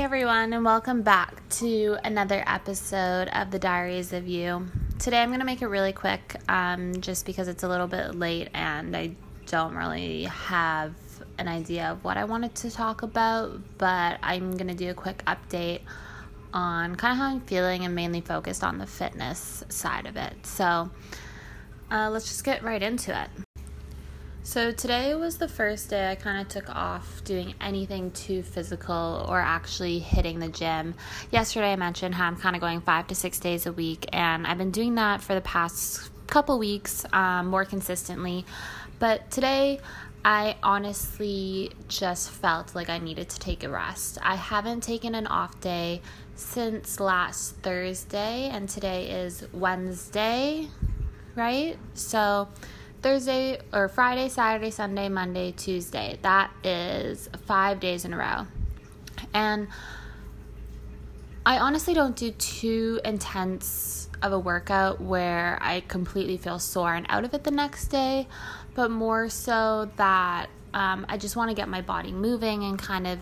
Hey everyone, and welcome back to another episode of the Diaries of Uy. Today I'm going to make it really quick um, just because it's a little bit late and I don't really have an idea of what I wanted to talk about, but I'm going to do a quick update on kind of how I'm feeling and mainly focused on the fitness side of it. So uh, let's just get right into it. So today was the first day I kind of took off doing anything too physical or actually hitting the gym. Yesterday I mentioned how I'm kind of going five to six days a week, and I've been doing that for the past couple weeks um, more consistently. But today I honestly just felt like I needed to take a rest. I haven't taken an off day since last Thursday, and today is Wednesday, right? So Thursday or Friday, Saturday, Sunday, Monday, Tuesday. That is five days in a row. And I honestly don't do too intense of a workout where I completely feel sore and out of it the next day, but more so that um, I just want to get my body moving and kind of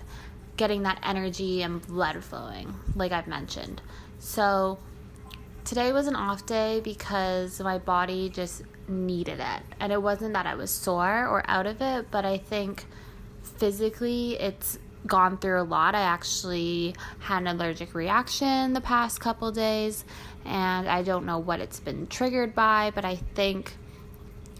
getting that energy and blood flowing, like I've mentioned. So today was an off day because my body just needed it. And it wasn't that I was sore or out of it, but I think physically it's gone through a lot. I actually had an allergic reaction the past couple days, and I don't know what it's been triggered by, but I think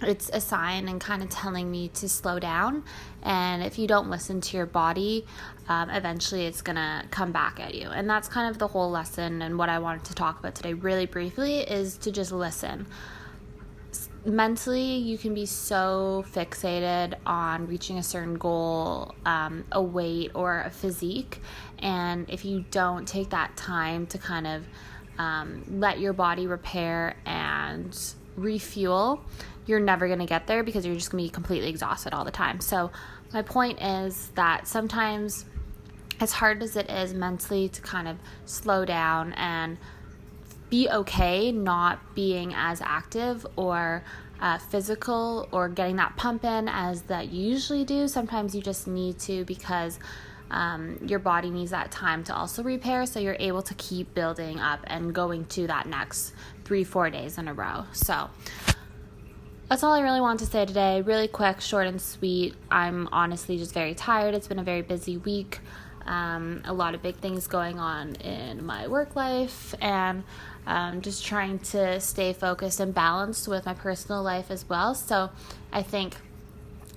it's a sign and kind of telling me to slow down. And if you don't listen to your body, um, eventually it's gonna come back at you. And that's kind of the whole lesson. And what I wanted to talk about today, really briefly, is to just listen mentally you can be so fixated on reaching a certain goal um, a weight or a physique and if you don't take that time to kind of um, let your body repair and refuel you're never going to get there because you're just going to be completely exhausted all the time so my point is that sometimes as hard as it is mentally to kind of slow down and be okay not being as active or uh, physical or getting that pump in as that you usually do. Sometimes you just need to because um, your body needs that time to also repair, so you're able to keep building up and going to that next three, four days in a row. So that's all I really want to say today. Really quick, short, and sweet. I'm honestly just very tired. It's been a very busy week. Um, a lot of big things going on in my work life, and um, just trying to stay focused and balanced with my personal life as well. So I think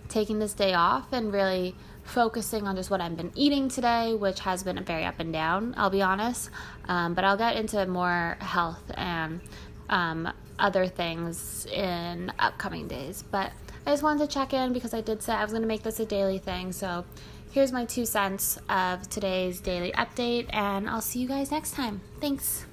taking this day off and really focusing on just what I've been eating today, which has been very up and down, I'll be honest. Um, but I'll get into more health and um, other things in upcoming days. But I just wanted to check in because I did say I was going to make this a daily thing. So here's my two cents of today's daily update, and I'll see you guys next time. Thanks.